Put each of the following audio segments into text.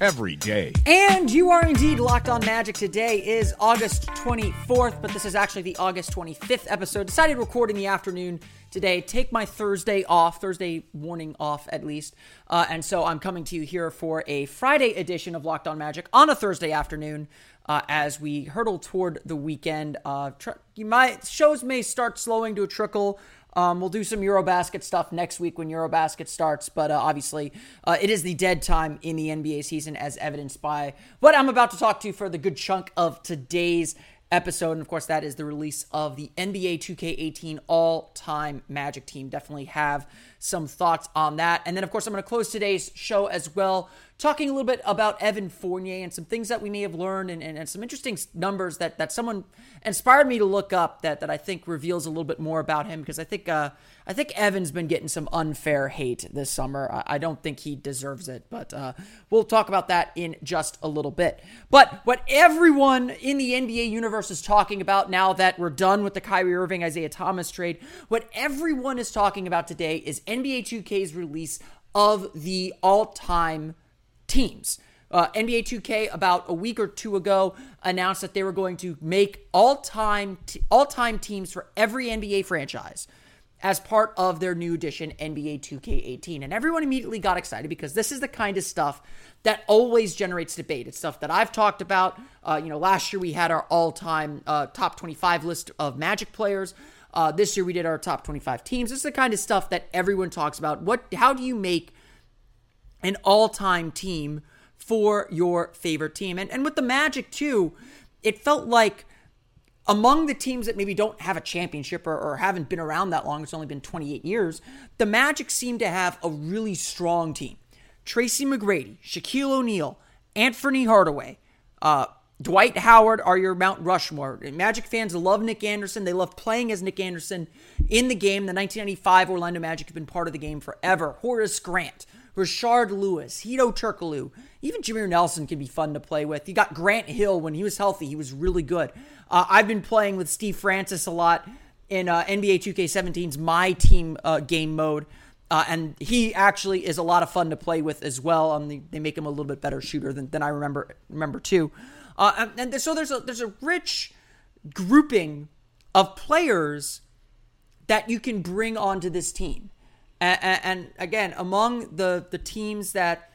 every day. And you are indeed locked on magic. Today is August 24th, but this is actually the August 25th episode. Decided to record in the afternoon today. Take my Thursday off, Thursday morning off at least. Uh, and so I'm coming to you here for a Friday edition of Locked on Magic on a Thursday afternoon. Uh, as we hurtle toward the weekend, uh, tr- might shows may start slowing to a trickle. Um, we'll do some Eurobasket stuff next week when Eurobasket starts, but uh, obviously uh, it is the dead time in the NBA season, as evidenced by what I'm about to talk to you for the good chunk of today's episode. And of course, that is the release of the NBA 2K18 all time Magic team. Definitely have some thoughts on that. And then, of course, I'm going to close today's show as well, talking a little bit about Evan Fournier and some things that we may have learned and, and, and, some interesting numbers that, that someone inspired me to look up that, that I think reveals a little bit more about him because I think uh, I think Evan's been getting some unfair hate this summer. I, I don't think he deserves it, but uh, we'll talk about that in just a little bit. But what everyone in the NBA universe is talking about now that we're done with the Kyrie Irving Isaiah Thomas trade, what everyone is talking about today is NBA 2K's release of the all time teams. Uh, NBA 2K about a week or two ago announced that they were going to make all-time t- all-time teams for every NBA franchise as part of their new edition NBA 2K18. And everyone immediately got excited because this is the kind of stuff that always generates debate. It's stuff that I've talked about. Uh, you know, last year we had our all-time uh, top 25 list of Magic players. Uh, this year we did our top 25 teams. This is the kind of stuff that everyone talks about. What? How do you make an all-time team for your favorite team? And and with the Magic too, it felt like among the teams that maybe don't have a championship or, or, haven't been around that long, it's only been 28 years, the Magic seem to have a really strong team. Tracy McGrady, Shaquille O'Neal, Anthony Hardaway, uh, Dwight Howard are your Mount Rushmore. Magic fans love Nick Anderson. They love playing as Nick Anderson in the game. The 1995 Orlando Magic have been part of the game forever. Horace Grant, Rashard Lewis, Hedo Turkoglu, even Jameer Nelson can be fun to play with. You got Grant Hill when he was healthy. He was really good. Uh, I've been playing with Steve Francis a lot in uh, NBA 2K17's My Team uh, game mode. Uh, and he actually is a lot of fun to play with as well. Um, they, they make him a little bit better shooter than, than I remember remember too. Uh, and, and so there's a there's a rich grouping of players that you can bring onto this team. And, and, again, among the the teams that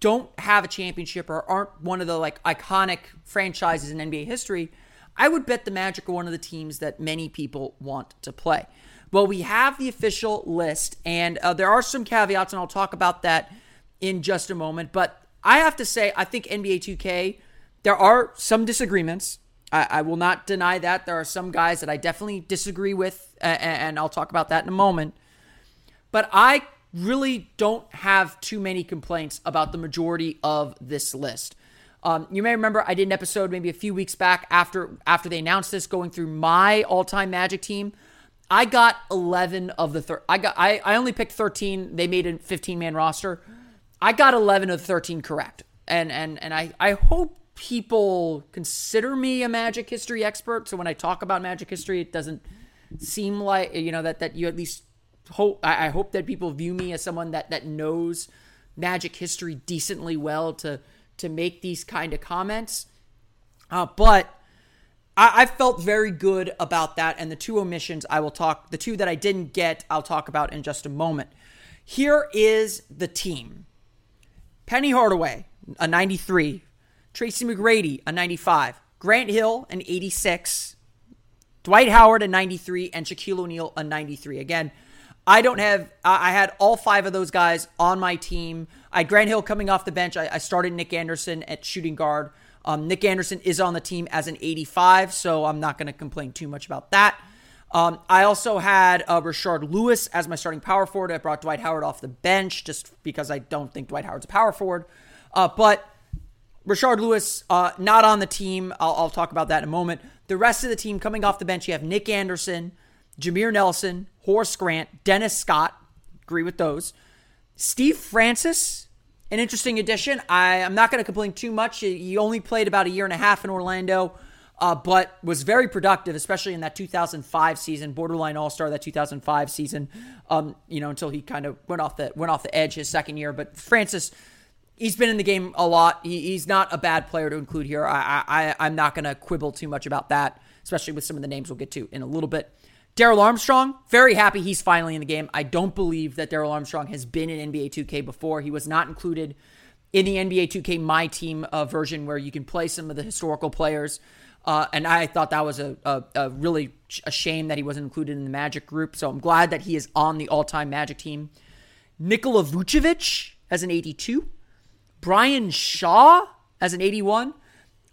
don't have a championship or aren't one of the like iconic franchises in NBA history, I would bet the Magic are one of the teams that many people want to play. Well, we have the official list, and uh, there are some caveats, and I'll talk about that in just a moment. But I have to say, I think NBA 2K there are some disagreements. I, I, will not deny that. There are some guys that I definitely disagree with, uh, and I'll talk about that in a moment. But I really don't have too many complaints about the majority of this list. Um, you may remember I did an episode maybe a few weeks back after after they announced this, going through my all-time Magic team. I got 11 of the thir- I got I, I only picked 13. They made a 15 man roster. I got 11 of 13 correct, and and and I I hope people consider me a magic history expert. So when I talk about magic history, it doesn't seem like you know that that you at least hope. I, I hope that people view me as someone that that knows magic history decently well to to make these kind of comments. Uh, but I, I felt very good about that. And the two omissions I will talk. The two that I didn't get, I'll talk about in just a moment. Here is the team. Penny Hardaway, a 93 Tracy McGrady, a 95. Grant Hill, an 86. Dwight Howard, a 93. And Shaquille O'Neal, a 93. Again, I don't have, I had all five of those guys on my team. I had Grant Hill coming off the bench. I, I started Nick Anderson at shooting guard. Um, Nick Anderson is on the team as an 85, so I'm not going to complain too much about that. Um, I also had uh, Rashard Lewis as my starting power forward. I brought Dwight Howard off the bench just because I don't think Dwight Howard's a power forward. Uh, but Rashard Lewis uh, not on the team. I'll, I'll, talk about that in a moment. The rest of the team coming off the bench, you have Nick Anderson, Jameer Nelson, Horace Grant, Dennis Scott. Agree with those. Steve Francis, an interesting addition. I, am not going to complain too much. He only played about a year and a half in Orlando uh, but was very productive, especially in that 2005 season, borderline All Star that 2005 season. Um, you know, until he kind of went off the went off the edge his second year. But Francis, he's been in the game a lot. He, he's not a bad player to include here. I, I I'm not going to quibble too much about that, especially with some of the names we'll get to in a little bit. Darrell Armstrong, very happy he's finally in the game. I don't believe that Darrell Armstrong has been in NBA 2K before. He was not included in the NBA 2K My Team uh, version where you can play some of the historical players. Uh, and I thought that was a, a, a, really a shame that he wasn't included in the Magic group. So I'm glad that he is on the all time Magic team. Nikola Vucevic as an 82. Brian Shaw as an 81.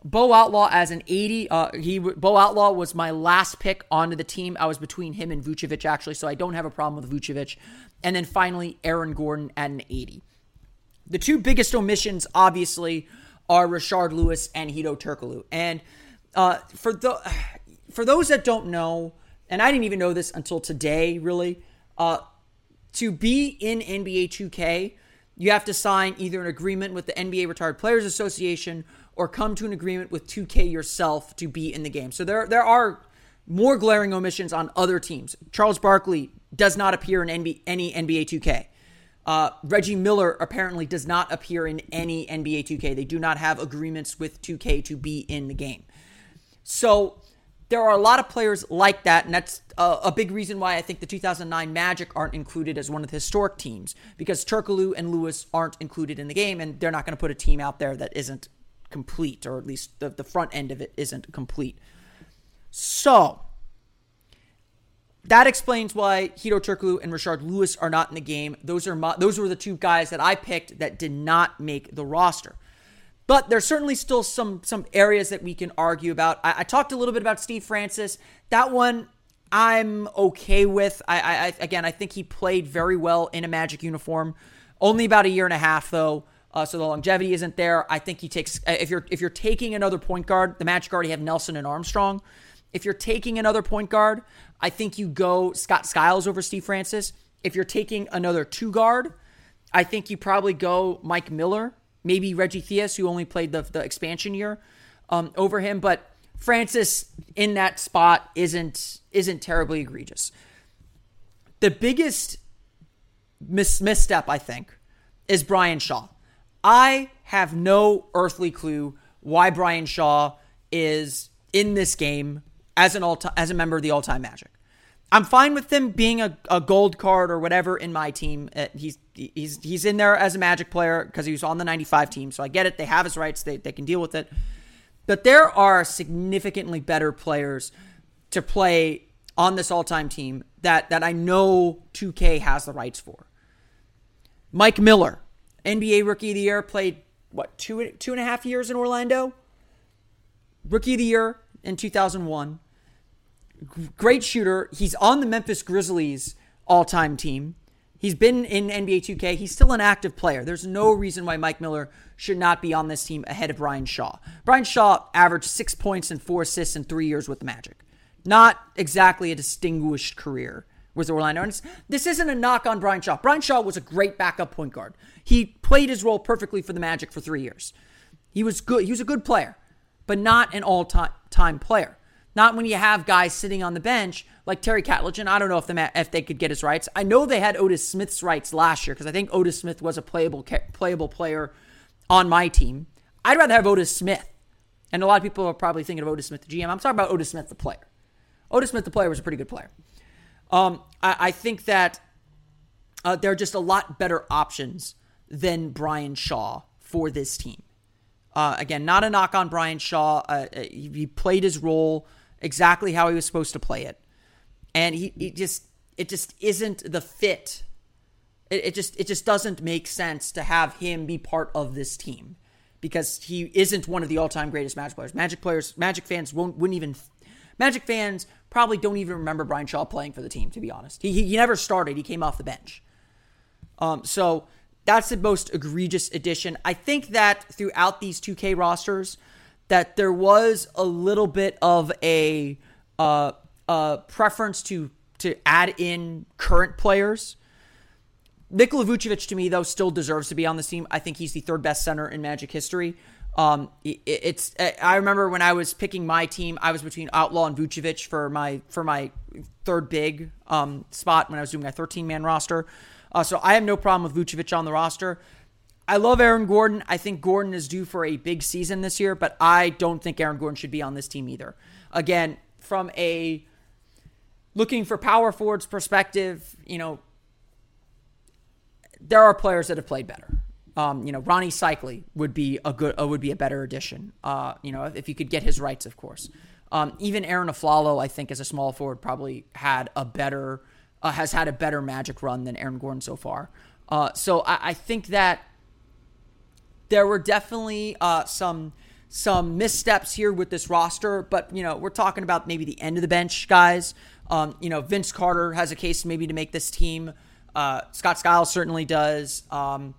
Bo Outlaw as an 80. Uh, he Bo Outlaw was my last pick onto the team. I was between him and Vucevic actually, so I don't have a problem with Vucevic. And then finally, Aaron Gordon at an 80. The two biggest omissions, obviously, are Rashard Lewis and Hedo Turkoglu. And uh, for the for those that don't know, and I didn't even know this until today, really. Uh, to be in NBA 2K, you have to sign either an agreement with the NBA Retired Players Association or come to an agreement with 2K yourself to be in the game. So there there are more glaring omissions on other teams. Charles Barkley does not appear in NBA, any NBA 2K. Uh, Reggie Miller apparently does not appear in any NBA 2K. They do not have agreements with 2K to be in the game. So there are a lot of players like that, and that's a, a, big reason why I think the 2009 Magic aren't included as one of the historic teams because Turkoglu and Lewis aren't included in the game, and they're not going to put a team out there that isn't complete, or at least the, the front end of it isn't complete. So that explains why Hedo Turkoglu and Rashard Lewis are not in the game. Those are my, those were the two guys that I picked that did not make the roster. But there's certainly still some some areas that we can argue about. I, I talked a little bit about Steve Francis. That one I'm okay with. I, I again, I think he played very well in a Magic uniform. Only about a year and a half though, uh, so the longevity isn't there. I think he takes uh, if you're if you're taking another point guard, the Magic already have Nelson and Armstrong. If you're taking another point guard, I think you go Scott Skiles over Steve Francis. If you're taking another two guard, I think you probably go Mike Miller maybe Reggie Theus, who only played the, the expansion year um, over him. But Francis in that spot isn't isn't terribly egregious. The biggest mis- misstep, I think, is Brian Shaw. I have no earthly clue why Brian Shaw is in this game as an all as a member of the all time Magic. I'm fine with him being a, a gold card or whatever in my team. Uh, he's he's he's in there as a Magic player because he was on the 95 team, so I get it. They have his rights. They they can deal with it. But there are significantly better players to play on this all-time team that that I know 2K has the rights for. Mike Miller, NBA Rookie of the Year, played what two two and a half years in Orlando. Rookie of the Year in 2001 great shooter. He's on the Memphis Grizzlies all time team. He's been in NBA 2K. He's still an active player. There's no reason why Mike Miller should not be on this team ahead of Brian Shaw. Brian Shaw averaged six points and four assists in three years with the Magic. Not exactly a distinguished career with Orlando. And this isn't a knock on Brian Shaw. Brian Shaw was a great backup point guard. He played his role perfectly for the Magic for three years. He was good. He was a good player, but not an all-time player. Not when you have guys sitting on the bench like Terry Catledge. I don't know if, the, if they could get his rights. I know they had Otis Smith's rights last year because I think Otis Smith was a playable playable player on my team. I'd rather have Otis Smith. And a lot of people are probably thinking of Otis Smith, the GM. I'm talking about Otis Smith, the player. Otis Smith, the player, was a pretty good player. Um, I, I, think that uh, there are just a lot better options than Brian Shaw for this team. Uh, again, not a knock on Brian Shaw. Uh, uh he played his role exactly how he was supposed to play it. And he, he just it just isn't the fit. It, it just it just doesn't make sense to have him be part of this team. because he isn't one of the all-time greatest Magic players. Magic players, Magic fans won't wouldn't even Magic fans probably don't even remember Brian Shaw playing for the team. To be honest, he he, he never started. He came off the bench. Um, so that's the most egregious addition. I think that throughout these 2K rosters, that there was a little bit of a uh, uh, preference to to add in current players. Nikola Vucevic to me though still deserves to be on this team. I think he's the third best center in Magic history. Um, it, it's I remember when I was picking my team, I was between Outlaw and Vucevic for my for my third big um, spot when I was doing my 13 man roster. Uh, so I have no problem with Vucevic on the roster. I love Aaron Gordon. I think Gordon is due for a big season this year, but I don't think Aaron Gordon should be on this team either. Again, from a looking for power forwards perspective, you know, there are players that have played better. Um, you know, Rony Seikaly would be a good, uh, would be a better addition. Uh, you know, if, you could get his rights, of course. Um, even Arron Afflalo, I think, as a small forward, probably had a better, uh, has had a better Magic run than Aaron Gordon so far. Uh, so I, I, think that there were definitely uh, some some missteps here with this roster, but you know, we're talking about maybe the end of the bench guys. Um, you know, Vince Carter has a case maybe to make this team. Uh, Scott Skiles certainly does. Um,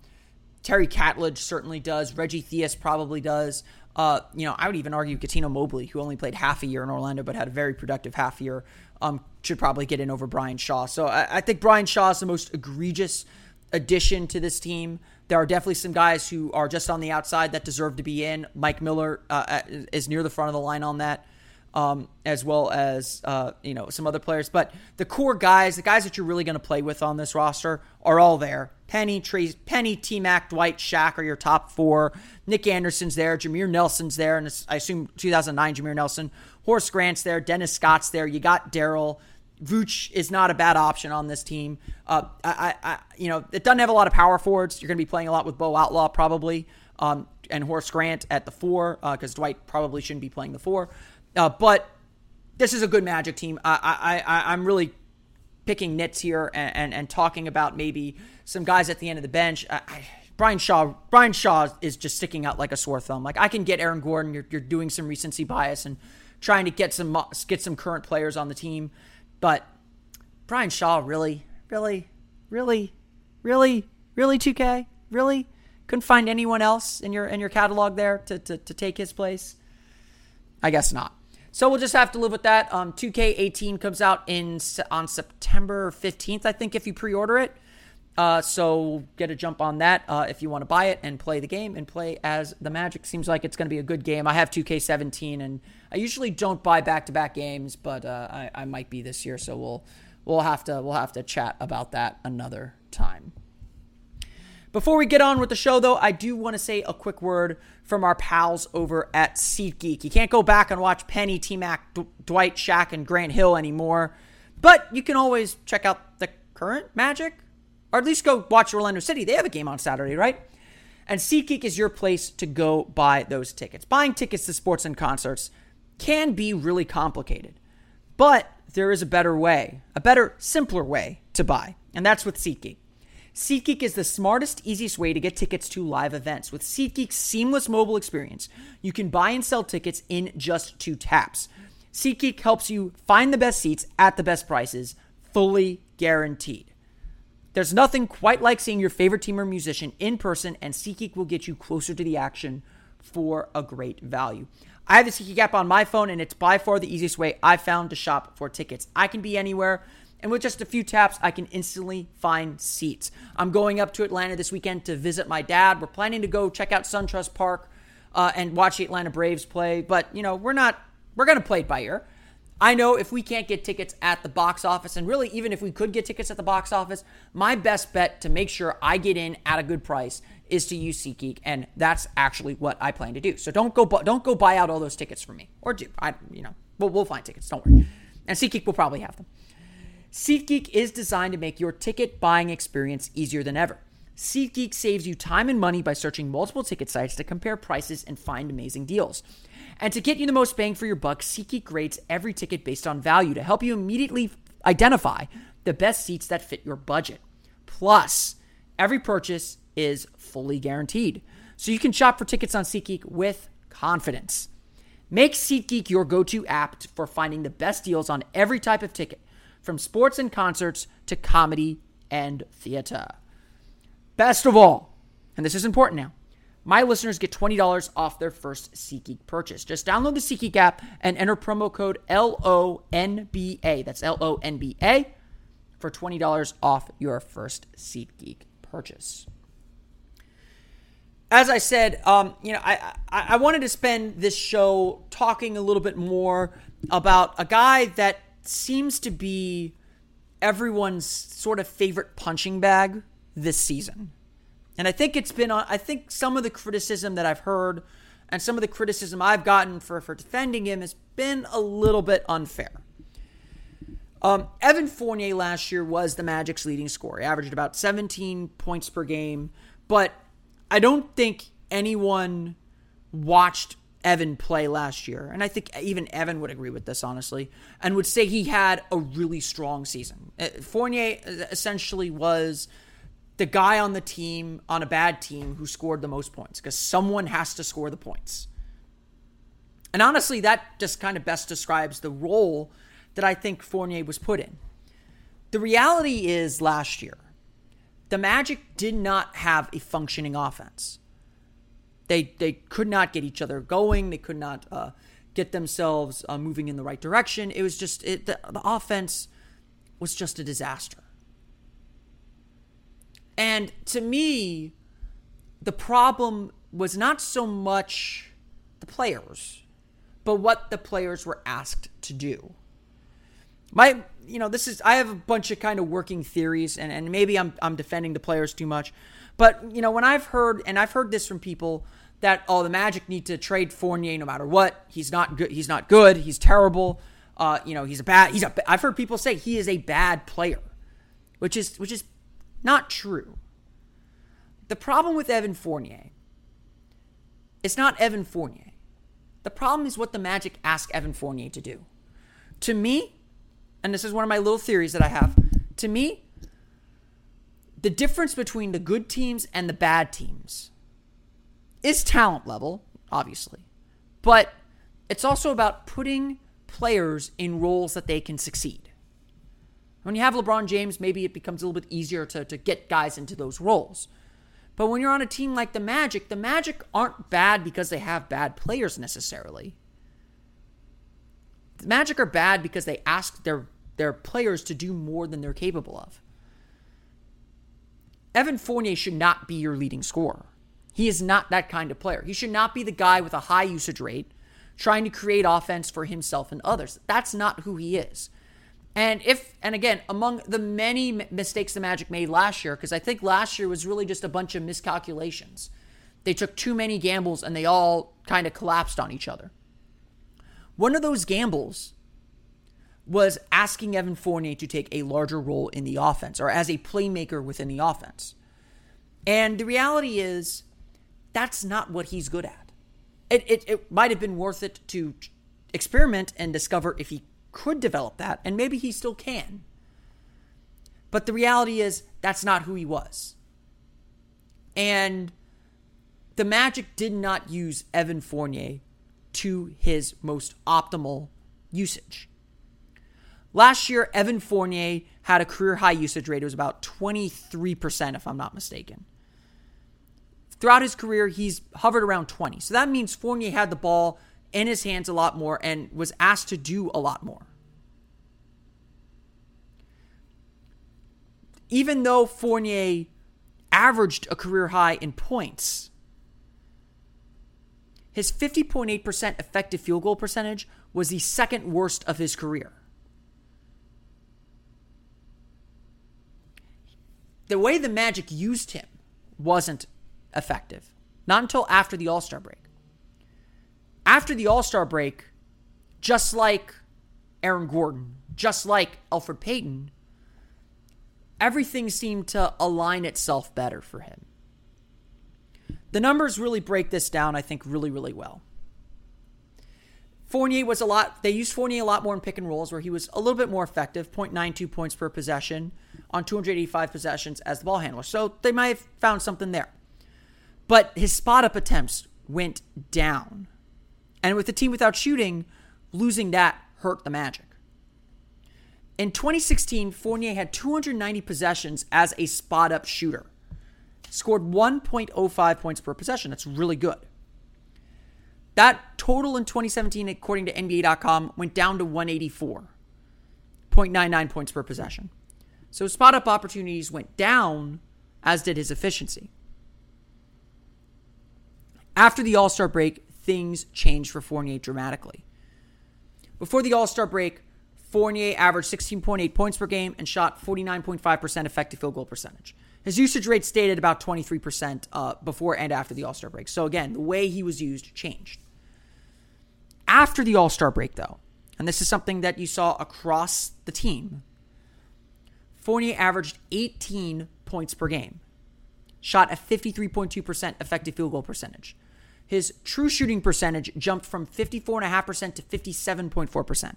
Terry Catledge certainly does. Reggie Theus probably does. Uh, you know, I would even argue Cuttino Mobley, who only played half a year in Orlando but had a very productive half year, um, should probably get in over Brian Shaw. So I, I think Brian Shaw is the most egregious addition to this team. There are definitely some guys who are just on the outside that deserve to be in. Mike Miller uh, is near the front of the line on that um, as well as uh, you know some other players. But the core guys, the guys that you're really going to play with on this roster, are all there. Penny, Trey, Penny, T Mac, Dwight, Shaq are your top four. Nick Anderson's there. Jameer Nelson's there, and I assume 2009 Jameer Nelson. Horace Grant's there. Dennis Scott's there. You got Darrell. Vooch is not a bad option on this team. Uh, I, I, you know, it doesn't have a lot of power forwards. You're going to be playing a lot with Bo Outlaw probably, um, and Horace Grant at the four because uh, Dwight probably shouldn't be playing the four. Uh, but this is a good Magic team. I, I, I, I'm really picking nits here and, and, and, talking about maybe some guys at the end of the bench. I, I, Brian Shaw, Brian Shaw is just sticking out like a sore thumb. Like I can get Aaron Gordon. You're, you're doing some recency bias and trying to get some get some current players on the team, but Brian Shaw really, really, really, really, really 2K, really couldn't find anyone else in your in your catalog there to to, to take his place. I guess not. So we'll just have to live with that. Um, 2K18 comes out in on September 15th, I think, if you pre-order it. Uh, so get a jump on that uh, if you want to buy it and play the game and play as the Magic. Seems like it's going to be a good game. I have 2K17 and I usually don't buy back-to-back games, but uh, I, I might be this year. So we'll we'll have to we'll have to chat about that another time. Before we get on with the show, though, I do want to say a quick word from our pals over at SeatGeek. You can't go back and watch Penny, T Mac, D- Dwight, Shaq, and Grant Hill anymore, but you can always check out the current Magic, or at least go watch Orlando City. They have a game on Saturday, right? And SeatGeek is your place to go buy those tickets. Buying tickets to sports and concerts can be really complicated, but there is a better way, a better, simpler way to buy, and that's with SeatGeek. SeatGeek is the smartest, easiest way to get tickets to live events. With SeatGeek's seamless mobile experience, you can buy and sell tickets in just two taps. SeatGeek helps you find the best seats at the best prices, fully guaranteed. There's nothing quite like seeing your favorite team or musician in person, and SeatGeek will get you closer to the action for a great value. I have the SeatGeek app on my phone, and it's by far the easiest way I've found to shop for tickets. I can be anywhere and with just a few taps, I can instantly find seats. I'm going up to Atlanta this weekend to visit my dad. We're planning to go check out SunTrust Park uh, and watch the Atlanta Braves play. But, you know, we're not, we're to play it by ear. I know if we can't get tickets at the box office, and really even if we could get tickets at the box office, my best bet to make sure I get in at a good price is to use SeatGeek, and that's actually what I plan to do. So don't go, don't go buy out all those tickets for me, or do I? You know, we'll, we'll find tickets. Don't worry, and SeatGeek will probably have them. SeatGeek is designed to make your ticket buying experience easier than ever. SeatGeek saves you time and money by searching multiple ticket sites to compare prices and find amazing deals. And to get you the most bang for your buck, SeatGeek rates every ticket based on value to help you immediately identify the best seats that fit your budget. Plus, every purchase is fully guaranteed. so you can shop for tickets on SeatGeek with confidence. Make SeatGeek your go to app for finding the best deals on every type of ticket, from sports and concerts to comedy and theater. Best of all, and this is important now, my listeners get $20 off their first SeatGeek purchase. Just download the SeatGeek app and enter promo code LONBA. That's L O N B A for $20 off your first SeatGeek purchase. As I said, um, you know, I, I, I wanted to spend this show talking a little bit more about a guy that seems to be everyone's sort of favorite punching bag this season. And I think it's been, on, I think some of the criticism that I've heard and some of the criticism I've gotten for, for defending him has been a little bit unfair. Um, Evan Fournier last year was the Magic's leading scorer. He averaged about 17 points per game, but I don't think anyone watched Evan play last year. And I think even Evan would agree with this, honestly, and would say he had a really strong season. Uh, Fournier essentially was the guy on the team, on a bad team, who scored the most points because someone has to score the points. And honestly, that just kind of best describes the role that I think Fournier was put in. The reality is last year, the Magic did not have a functioning offense. They they could not get each other going. They could not uh, get themselves uh, moving in the right direction. It was just it, the, the offense was just a disaster. And to me, the problem was not so much the players, but what the players were asked to do. My, you know, this is I have a bunch of kind of working theories, and, and maybe I'm I'm defending the players too much, but you know, when I've heard and I've heard this from people that oh the Magic need to trade Fournier no matter what, he's not good, he's not good, he's terrible, uh, you know, he's a bad, he's a. I've heard people say he is a bad player, which is which is not true. The problem with Evan Fournier, it's not Evan Fournier. The problem is what the Magic ask Evan Fournier to do. To me, and this is one of my little theories that I have. To me, the difference between the good teams and the bad teams is talent level, obviously, but it's also about putting players in roles that they can succeed. When you have LeBron James, maybe it becomes a little bit easier to, to get guys into those roles. But when you're on a team like the Magic, the Magic aren't bad because they have bad players necessarily. The Magic are bad because they ask their their players to do more than they're capable of. Evan Fournier should not be your leading scorer. He is not that kind of player. He should not be the guy with a high usage rate trying to create offense for himself and others. That's not who he is. And if and again, among the many mistakes the Magic made last year because I think last year was really just a bunch of miscalculations. They took too many gambles and they all kind of collapsed on each other. One of those gambles was asking Evan Fournier to take a larger role in the offense or as a playmaker within the offense. And the reality is, that's not what he's good at. It, it, it might have been worth it to experiment and discover if he could develop that, and maybe he still can. But the reality is, that's not who he was. And the Magic did not use Evan Fournier to his most optimal usage. Last year, Evan Fournier had a career high usage rate. It was about 23%, if I'm not mistaken. Throughout his career, he's hovered around 20. So that means Fournier had the ball in his hands a lot more and was asked to do a lot more. Even though Fournier averaged a career high in points, his 50.8% effective field goal percentage was the second worst of his career. The way the Magic used him wasn't effective. Not until after the All Star break. After the All Star break, just like Aaron Gordon, just like Elfrid Payton, everything seemed to align itself better for him. The numbers really break this down, I think, really, really well. Fournier was a lot, they used Fournier a lot more in pick and rolls where he was a little bit more effective, 0.92 points per possession on 285 possessions as the ball handler. So they might have found something there. But his spot up attempts went down. And with the team without shooting, losing that hurt the Magic. In 2016, Fournier had 290 possessions as a spot up shooter. Scored 1.05 points per possession. That's really good. That total in 2017, according to NBA.com, went down to 184.99 points per possession. So spot up opportunities went down, as did his efficiency. After the All Star break, things changed for Fournier dramatically. Before the All Star break, Fournier averaged 16.8 points per game and shot 49.5% effective field goal percentage. His usage rate stayed at about 23% uh, before and after the All Star break. So, again, the way he was used changed. After the All Star break, though, and this is something that you saw across the team, Fournier averaged 18 points per game, shot a 53.2% effective field goal percentage. His true shooting percentage jumped from 54.5% to 57.4%.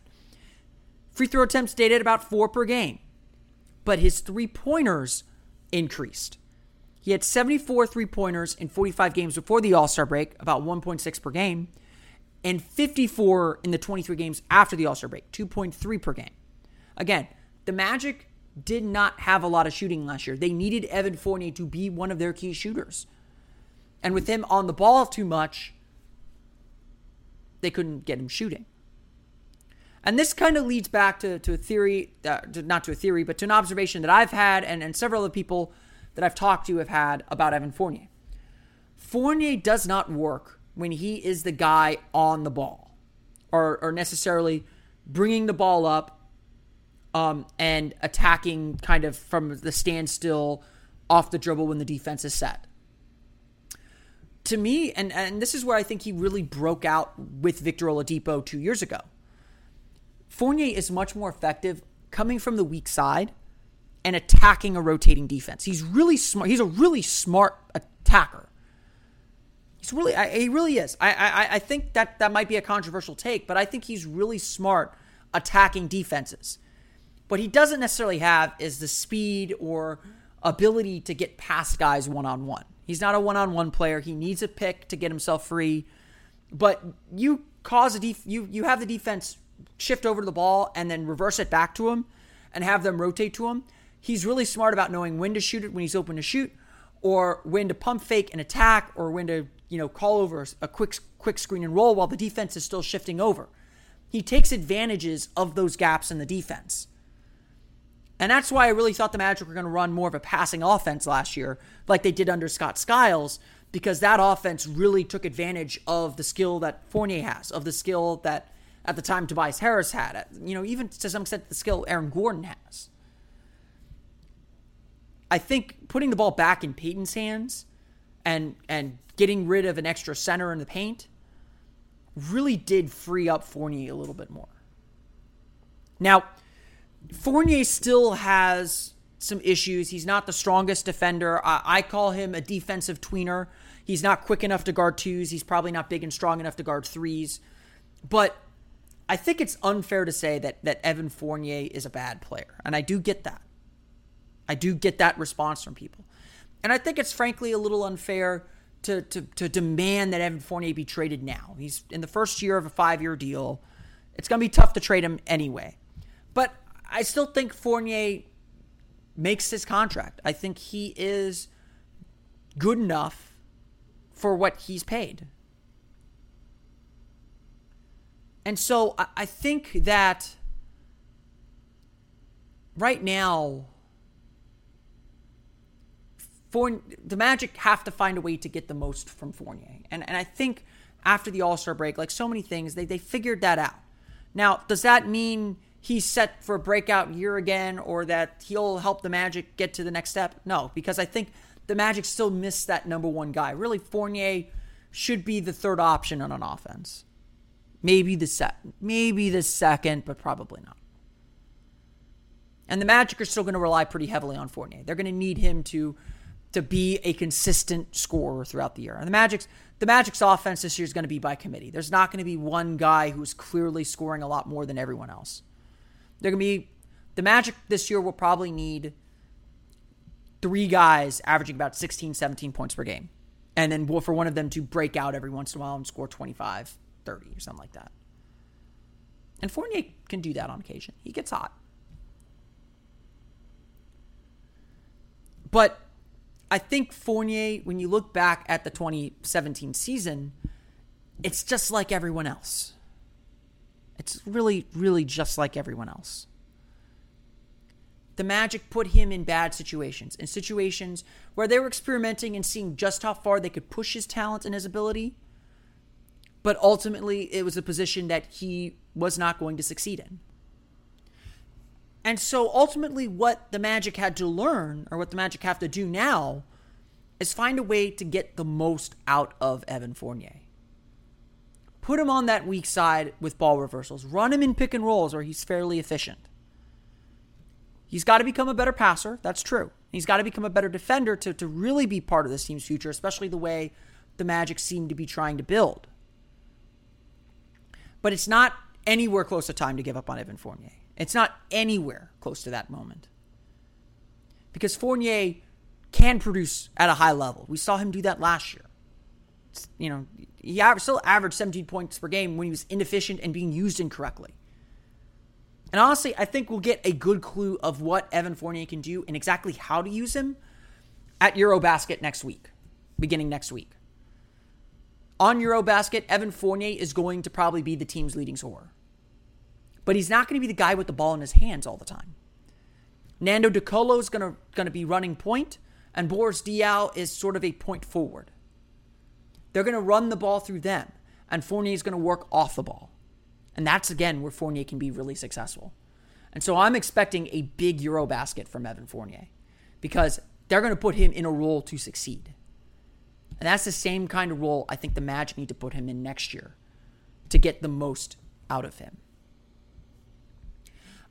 Free throw attempts stayed at about four per game, but his three pointers increased. He had 74 three pointers in 45 games before the All Star break, about 1.6 per game, and 54 in the 23 games after the All Star break, 2.3 per game. Again, the Magic did not have a lot of shooting last year. They needed Evan Fournier to be one of their key shooters. And with him on the ball too much, they couldn't get him shooting. And this kind of leads back to, to a theory, uh, to, not to a theory, but to an observation that I've had and, and several other people that I've talked to have had about Evan Fournier. Fournier does not work when he is the guy on the ball or, or necessarily bringing the ball up um, and attacking kind of from the standstill off the dribble when the defense is set. To me, and, and this is where I think he really broke out with Victor Oladipo two years ago Fournier is much more effective coming from the weak side and attacking a rotating defense. He's really smart. He's a really smart attacker. He's really, I, he really is. I, I, I think that that might be a controversial take, but I think he's really smart attacking defenses. What he doesn't necessarily have is the speed or ability to get past guys one on one. He's not a one on one player. He needs a pick to get himself free. But you cause a def- you you have the defense shift over to the ball and then reverse it back to him and have them rotate to him. He's really smart about knowing when to shoot it when he's open to shoot, or when to pump fake and attack, or when to you know call over a quick quick screen and roll while the defense is still shifting over. He takes advantages of those gaps in the defense. And that's why I really thought the Magic were going to run more of a passing offense last year, like they did under Scott Skiles, because that offense really took advantage of the skill that Fournier has, of the skill that at the time Tobias Harris had. You know, even to some extent the skill Aaron Gordon has. I think putting the ball back in Payton's hands and and getting rid of an extra center in the paint really did free up Fournier a little bit more. Now, Fournier still has some issues. He's not the strongest defender. I, I, call him a defensive tweener. He's not quick enough to guard twos. He's probably not big and strong enough to guard threes. But I think it's unfair to say that that Evan Fournier is a bad player, and I do get that. I do get that response from people, and I think it's frankly a little unfair to to to demand that Evan Fournier be traded now. He's in the first year of a five year deal. It's going to be tough to trade him anyway, but I still think Fournier makes his contract. I think he is good enough for what he's paid. And so I, think that right now, for the Magic have to find a way to get the most from Fournier. And and I think after the All Star break, like so many things, they, they figured that out. Now, does that mean he's set for a breakout year again or that he'll help the Magic get to the next step? No, because I think the Magic still miss that number one guy. Really, Fournier should be the third option on an offense. Maybe the set, maybe the second, but probably not. And the Magic are still going to rely pretty heavily on Fournier. They're going to need him to to be a consistent scorer throughout the year. And the Magic's the Magic's offense this year is going to be by committee. There's not going to be one guy who's clearly scoring a lot more than everyone else. They're going to be the Magic this year will probably need three guys averaging about 16, 17 points per game. And then for one of them to break out every once in a while and score 25, 30 or something like that. And Fournier can do that on occasion. He gets hot. But I think Fournier, when you look back at the 2017 season, it's just like everyone else. It's really, really just like everyone else. The Magic put him in bad situations, in situations where they were experimenting and seeing just how far they could push his talent and his ability. But ultimately, it was a position that he was not going to succeed in. And so ultimately, what the Magic had to learn, or what the Magic have to do now, is find a way to get the most out of Evan Fournier. Put him on that weak side with ball reversals. Run him in pick and rolls where he's fairly efficient. He's got to become a better passer. That's true. He's got to become a better defender to, to really be part of this team's future, especially the way the Magic seem to be trying to build. But it's not anywhere close to time to give up on Evan Fournier. It's not anywhere close to that moment. Because Fournier can produce at a high level. We saw him do that last year. You know, he still averaged 17 points per game when he was inefficient and being used incorrectly. And honestly, I think we'll get a good clue of what Evan Fournier can do and exactly how to use him at Eurobasket next week, beginning next week. On Eurobasket, Evan Fournier is going to probably be the team's leading scorer but he's not going to be the guy with the ball in his hands all the time. Nando De Colo is going to, going to be running point, and Boris Diaw is sort of a point forward. They're going to run the ball through them, and Fournier is going to work off the ball. And that's, again, where Fournier can be really successful. And so I'm expecting a big Euro basket from Evan Fournier because they're going to put him in a role to succeed. And that's the same kind of role I think the Magic need to put him in next year to get the most out of him.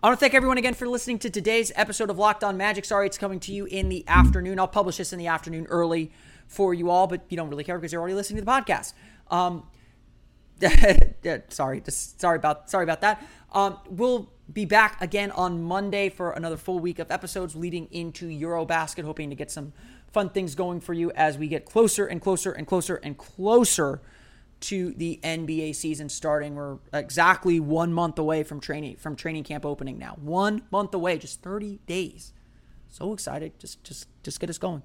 I want to thank everyone again for listening to today's episode of Locked On Magic. Sorry it's coming to you in the afternoon. I'll publish this in the afternoon early for you all, but you don't really care because you're already listening to the podcast. Um, sorry, just sorry about sorry about that. Um, we'll be back again on Monday for another full week of episodes leading into Eurobasket, hoping to get some fun things going for you as we get closer and closer and closer and closer to the NBA season starting. We're exactly one month away from training from training camp opening now. One month away, just 30 days. So excited. Just just just get us going.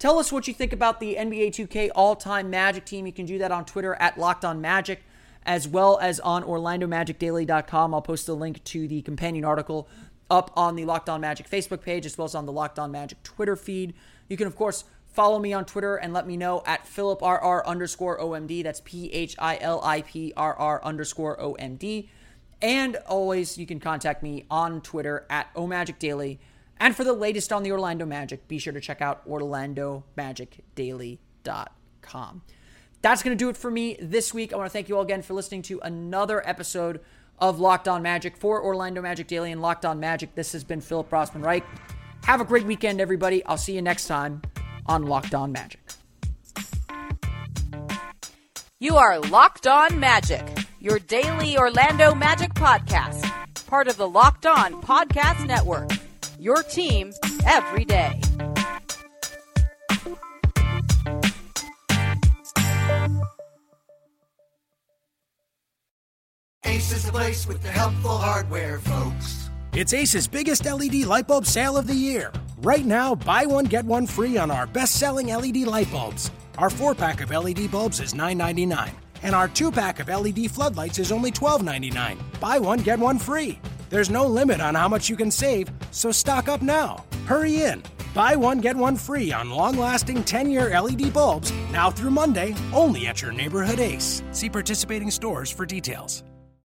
Tell us what you think about the NBA 2K all-time Magic team. You can do that on Twitter at Locked On Magic, as well as on OrlandoMagicDaily.com. I'll post a link to the companion article up on the Locked On Magic Facebook page, as well as on the Locked On Magic Twitter feed. You can, of course, Follow me on Twitter and let me know at PhilipRR underscore OMD. That's P H I L I P R R underscore OMD. And always, you can contact me on Twitter at OMagicDaily. And for the latest on the Orlando Magic, be sure to check out OrlandoMagicDaily.com. That's going to do it for me this week. I want to thank you all again for listening to another episode of Locked On Magic for Orlando Magic Daily and Locked On Magic. This has been Philip Rossman Reich. Have a great weekend, everybody. I'll see you next time on Locked On Magic. You are Locked On Magic, your daily Orlando Magic podcast, part of the Locked On Podcast Network. Your team every day. Ace is the place with the helpful hardware, folks. It's Ace's biggest LED light bulb sale of the year. Right now, buy one, get one free on our best selling LED light bulbs. Our four pack of LED bulbs is $9.99, and our two pack of LED floodlights is only $12.99. Buy one, get one free. There's no limit on how much you can save, so stock up now. Hurry in. Buy one, get one free on long lasting 10 year LED bulbs now through Monday, only at your neighborhood Ace. See participating stores for details.